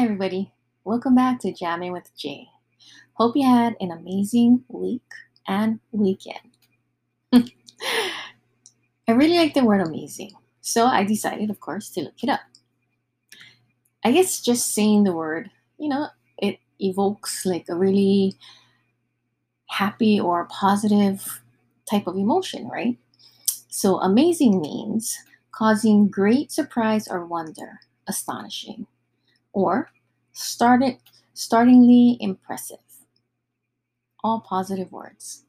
Everybody. Welcome back to Jamming with Jay. Hope you had an amazing week and weekend. I really like the word amazing, so I decided, of course, to look it up. I guess just saying the word, you know, it evokes like a really happy or positive type of emotion, right? So, amazing means causing great surprise or wonder, astonishing, or started, startlingly impressive. All positive words.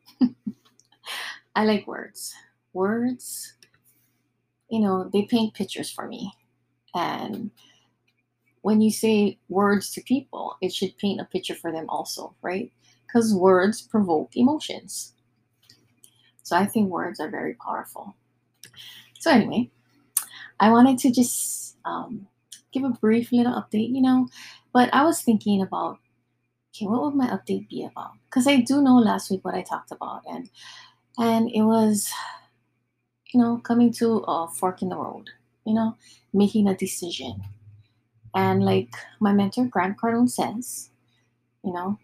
I like words. Words, you know, they paint pictures for me. And when you say words to people, it should paint a picture for them also, right? Because words provoke emotions. So I think words are very powerful. So, anyway, I wanted to just um, give a brief little update, you know, but I was thinking about, okay, what would my update be about? Because I do know last week what I talked about, and and it was, you know, coming to a fork in the road, you know, making a decision. And like my mentor Grant Cardone says, you know,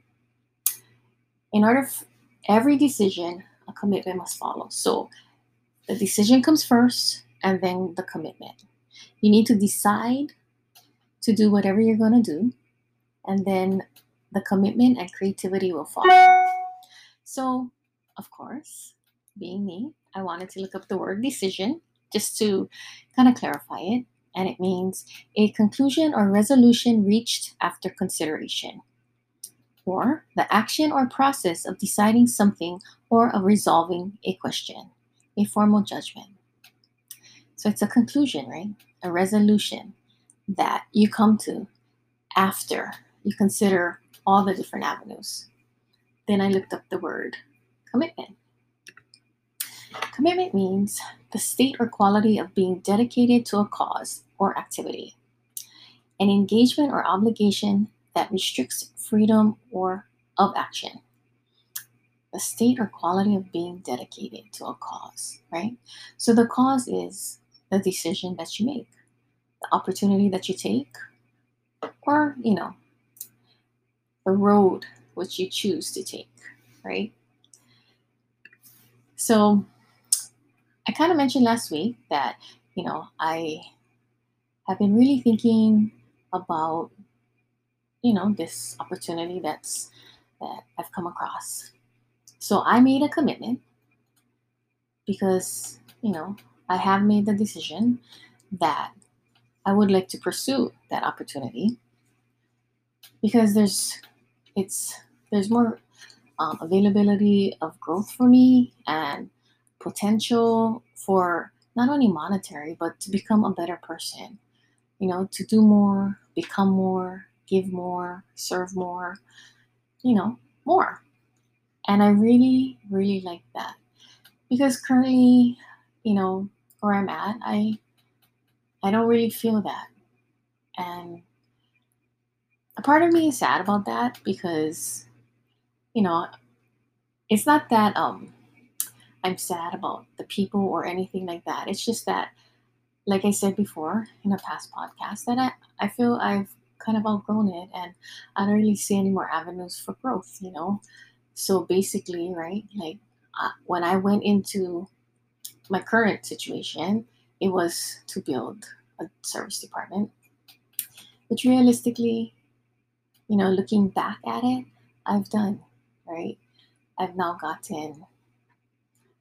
in order for every decision, a commitment must follow. So the decision comes first and then the commitment. You need to decide to do whatever you're going to do, and then the commitment and creativity will follow. So, of course, being me, I wanted to look up the word decision just to kind of clarify it. And it means a conclusion or resolution reached after consideration, or the action or process of deciding something or of resolving a question, a formal judgment. So it's a conclusion, right? A resolution that you come to after you consider all the different avenues. Then I looked up the word commitment. Commitment means the state or quality of being dedicated to a cause or activity, an engagement or obligation that restricts freedom or of action. The state or quality of being dedicated to a cause, right? So the cause is the decision that you make the opportunity that you take, or, you know, the road which you choose to take, right? So, I kind of mentioned last week that, you know, I have been really thinking about, you know, this opportunity that's that I've come across. So I made a commitment because, you know, I have made the decision that I would like to pursue that opportunity because there's it's there's more um, availability of growth for me and potential for not only monetary but to become a better person you know to do more become more give more serve more you know more. And i really really like that because currently you know where i'm at i I don't really feel that. And a part of me is sad about that because, you know, it's not that um I'm sad about the people or anything like that. It's just that, like I said before in a past podcast, that I, I feel I've kind of outgrown it and I don't really see any more avenues for growth, you know? So basically, right, like uh, when I went into my current situation, it was to build a service department. But realistically, you know, looking back at it, I've done, right? I've now gotten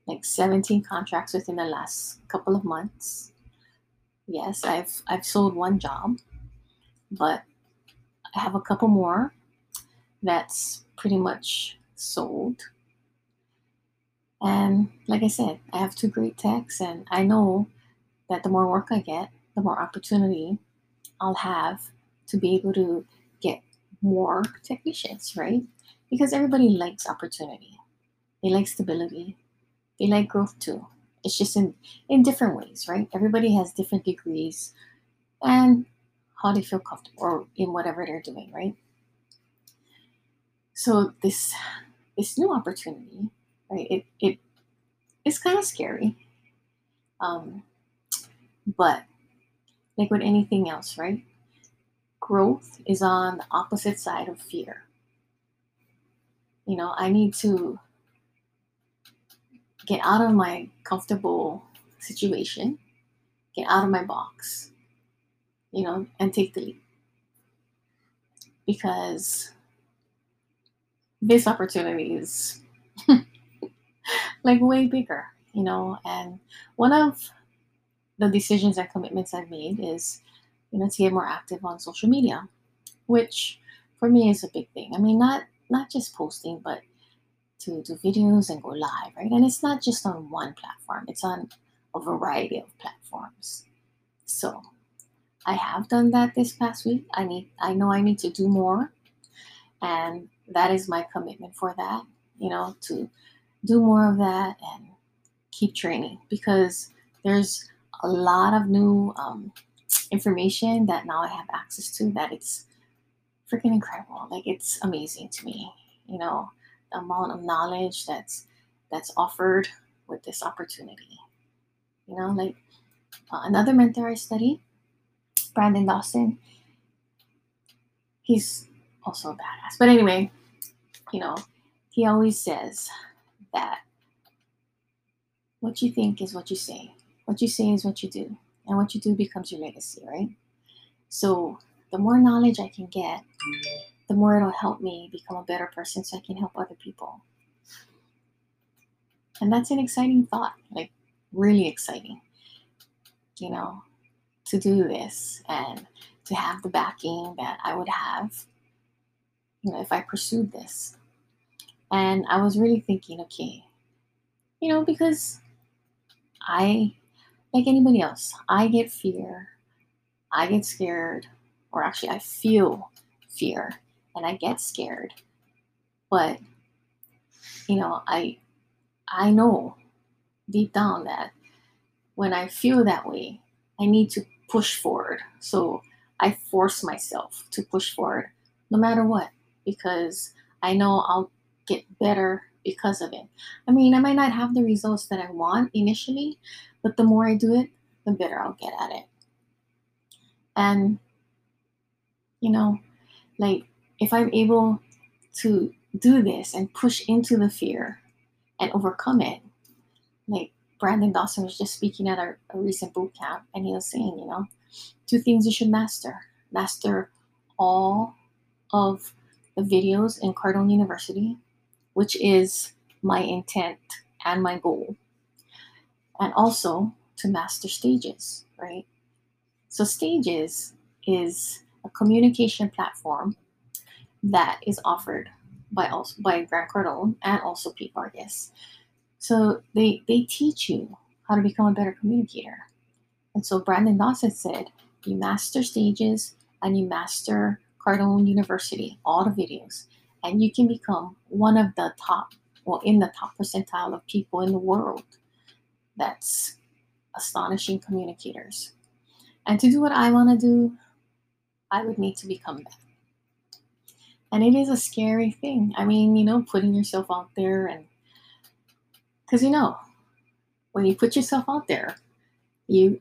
like 17 contracts within the last couple of months. Yes, I've I've sold one job, but I have a couple more that's pretty much sold. And like I said, I have two great techs, and I know that the more work I get, the more opportunity I'll have to be able to get more technicians, right? Because everybody likes opportunity. They like stability. They like growth too. It's just in, in different ways, right? Everybody has different degrees and how they feel comfortable or in whatever they're doing, right? So this this new opportunity, right? It it is kind of scary. Um, but like with anything else, right? growth is on the opposite side of fear. You know, I need to get out of my comfortable situation, get out of my box, you know, and take the leap. Because this opportunity is like way bigger, you know, and one of the decisions and commitments I've made is, you know, to get more active on social media, which for me is a big thing. I mean, not not just posting, but to do videos and go live, right? And it's not just on one platform; it's on a variety of platforms. So, I have done that this past week. I need, I know I need to do more, and that is my commitment for that. You know, to do more of that and keep training because there's a lot of new um, information that now I have access to that it's freaking incredible. Like it's amazing to me, you know, the amount of knowledge that's that's offered with this opportunity. You know, like uh, another mentor I study, Brandon Dawson. He's also a badass. But anyway, you know, he always says that what you think is what you say. What you say is what you do. And what you do becomes your legacy, right? So the more knowledge I can get, the more it'll help me become a better person so I can help other people. And that's an exciting thought, like really exciting, you know, to do this and to have the backing that I would have, you know, if I pursued this. And I was really thinking, okay, you know, because I, like anybody else, I get fear, I get scared, or actually, I feel fear and I get scared. But, you know, I, I know deep down that when I feel that way, I need to push forward. So I force myself to push forward no matter what because I know I'll get better because of it. I mean, I might not have the results that I want initially, but the more I do it, the better I'll get at it. And, you know, like if I'm able to do this and push into the fear and overcome it, like Brandon Dawson was just speaking at a, a recent boot camp, and he was saying, you know, two things you should master master all of the videos in Cardone University which is my intent and my goal. And also to master stages, right? So, stages is a communication platform that is offered by also by Grant Cardone and also Pete Vargas. So they they teach you how to become a better communicator. And so Brandon Dawson said, you master stages and you master Cardone University, all the videos and you can become one of the top, well, in the top percentile of people in the world that's astonishing communicators. And to do what I want to do, I would need to become that. And it is a scary thing. I mean, you know, putting yourself out there and because you know, when you put yourself out there, you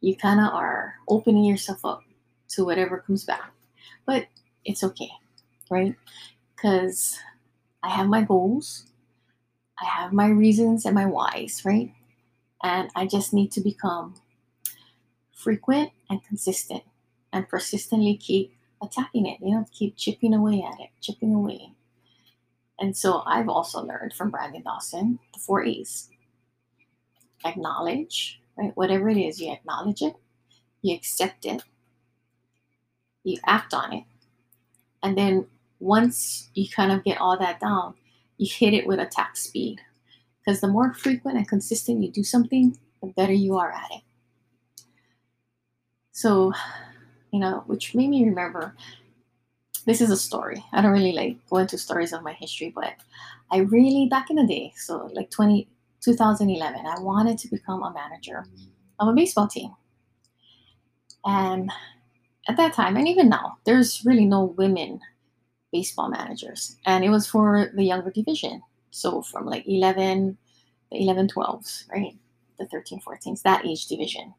you kind of are opening yourself up to whatever comes back. But it's okay, right? because I have my goals, I have my reasons and my whys, right? And I just need to become frequent and consistent and persistently keep attacking it, you know, keep chipping away at it, chipping away. And so I've also learned from Brandon Dawson the four A's acknowledge, right? Whatever it is, you acknowledge it, you accept it, you act on it, and then once you kind of get all that down, you hit it with attack speed. Because the more frequent and consistent you do something, the better you are at it. So, you know, which made me remember this is a story. I don't really like go into stories of my history, but I really, back in the day, so like 20, 2011, I wanted to become a manager of a baseball team. And at that time, and even now, there's really no women baseball managers. And it was for the younger division. So from like 11, the 11, 12s, right? The 13, 14s, that age division.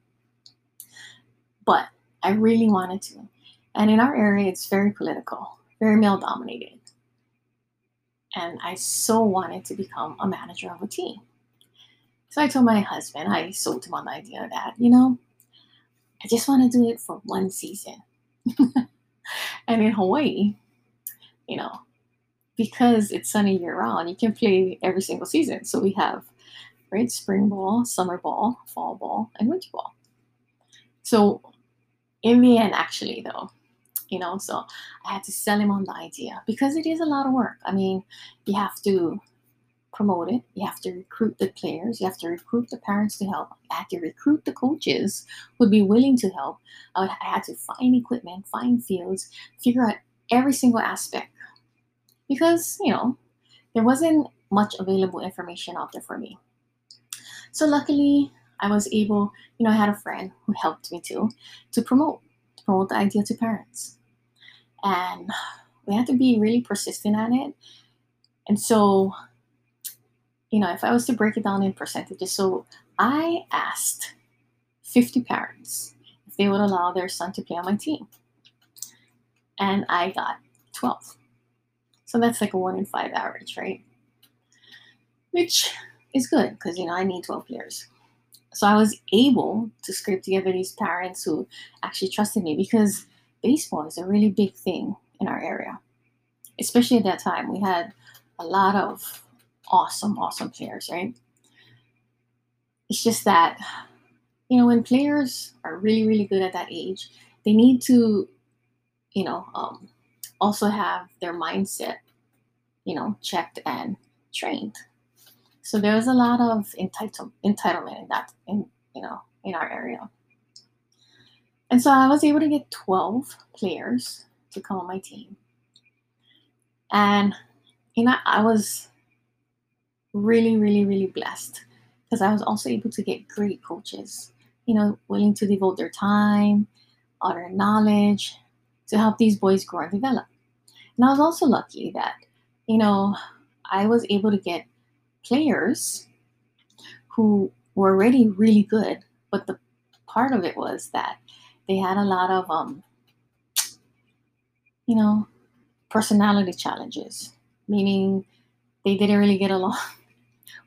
But I really wanted to. And in our area, it's very political, very male dominated. And I so wanted to become a manager of a team. So I told my husband, I sold him on the idea that, you know, I just want to do it for one season. and in Hawaii, you know, because it's sunny year round, you can play every single season. So we have right spring ball, summer ball, fall ball, and winter ball. So in the end, actually, though, you know, so I had to sell him on the idea because it is a lot of work. I mean, you have to promote it, you have to recruit the players, you have to recruit the parents to help, you have to recruit the coaches who would be willing to help. I had to find equipment, find fields, figure out every single aspect because, you know, there wasn't much available information out there for me. So luckily, I was able, you know, I had a friend who helped me too to promote, to promote the idea to parents. And we had to be really persistent at it. And so, you know, if I was to break it down in percentages, so I asked 50 parents if they would allow their son to play on my team. And I got 12. So that's like a one in five average, right? Which is good because, you know, I need 12 players. So I was able to scrape together these parents who actually trusted me because baseball is a really big thing in our area. Especially at that time, we had a lot of awesome, awesome players, right? It's just that, you know, when players are really, really good at that age, they need to, you know, um, also have their mindset, you know, checked and trained. So there's a lot of entitle- entitlement in that, in you know, in our area. And so I was able to get 12 players to come on my team. And you know, I was really, really, really blessed because I was also able to get great coaches, you know, willing to devote their time, all their knowledge to help these boys grow and develop. And I was also lucky that, you know, I was able to get players who were already really good, but the part of it was that they had a lot of um you know personality challenges meaning they didn't really get along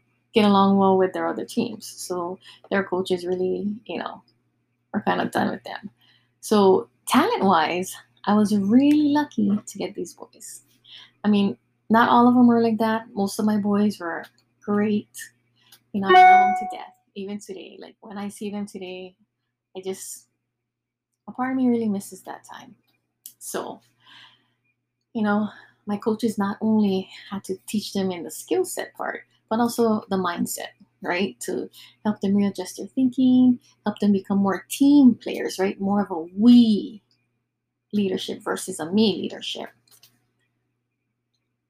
get along well with their other teams. So their coaches really you know were kind of done with them. So talent wise i was really lucky to get these boys i mean not all of them were like that most of my boys were great. You know, I love them to death. Even today, like when I see them today, I just a part of me really misses that time. So, you know, my coaches not only had to teach them in the skill set part, but also the mindset, right? To help them readjust their thinking, help them become more team players, right? More of a we leadership versus a me leadership.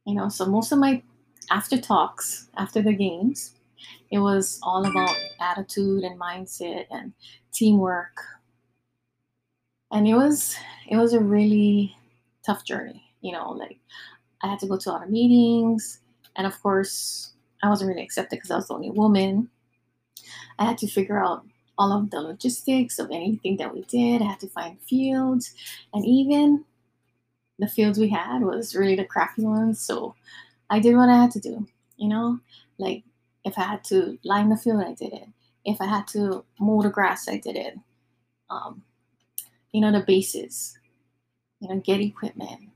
You know, so most of my after talks, after the games, it was all about attitude and mindset and teamwork. And it was it was a really tough journey, you know, like I had to go to a lot of meetings and of course I wasn't really accepted because I was the only woman. I had to figure out all of the logistics of anything that we did. I had to find fields and even the fields we had was really the crappy ones. So I did what I had to do, you know? Like if I had to line the field, I did it. If I had to mow the grass, I did it. Um, you know, the bases, you know, get equipment.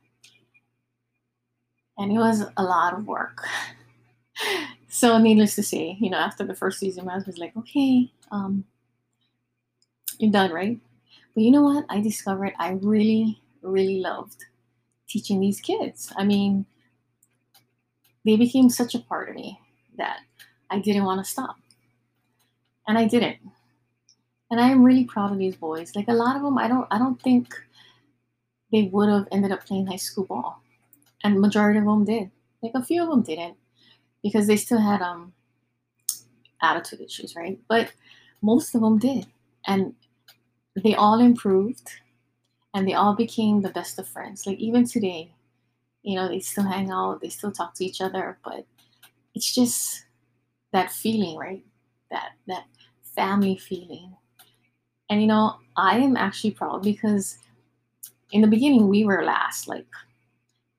And it was a lot of work. so needless to say, you know, after the first season, I was like, okay, um, you're done, right? But you know what? I discovered I really, really loved teaching these kids. I mean, they became such a part of me that I didn't want to stop. And I didn't. And I am really proud of these boys. Like a lot of them, I don't I don't think they would have ended up playing high school ball. And majority of them did. Like a few of them didn't because they still had um attitude issues, right? But most of them did. And they all improved and they all became the best of friends. Like even today, you know, they still hang out, they still talk to each other, but it's just that feeling, right? That that family feeling. And you know, I am actually proud because in the beginning we were last, like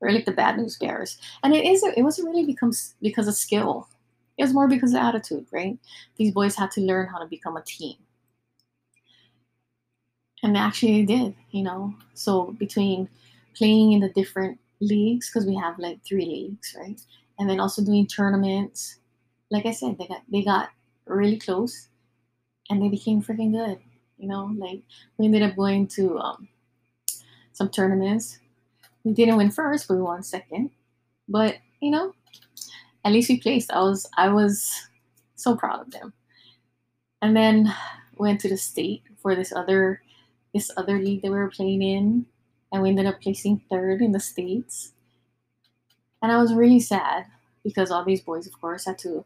we're like the bad news bears, and it is it wasn't really becomes because of skill. It was more because of attitude, right? These boys had to learn how to become a team. And actually they did, you know. So between playing in the different leagues, because we have like three leagues, right? And then also doing tournaments. Like I said, they got they got really close and they became freaking good. You know, like we ended up going to um, some tournaments. We didn't win first, but we won second. But you know, at least we placed. I was I was so proud of them. And then went to the state for this other this other league that we were playing in, and we ended up placing third in the states. And I was really sad because all these boys, of course, had to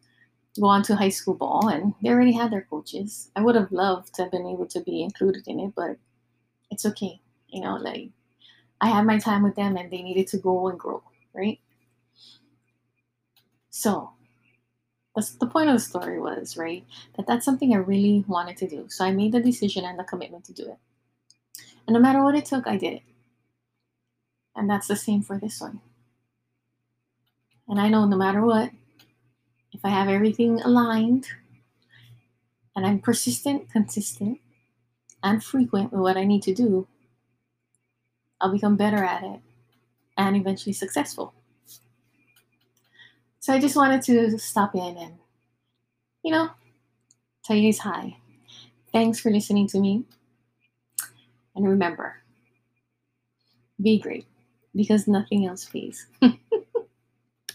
go on to high school ball and they already had their coaches. I would have loved to have been able to be included in it, but it's okay. You know, like I had my time with them and they needed to go and grow, right? So that's the point of the story was, right? That that's something I really wanted to do. So I made the decision and the commitment to do it. And no matter what it took, I did it. And that's the same for this one. And I know no matter what, if I have everything aligned and I'm persistent, consistent, and frequent with what I need to do, I'll become better at it and eventually successful. So I just wanted to stop in and, you know, tell you guys hi. Thanks for listening to me. And remember, be great because nothing else pays.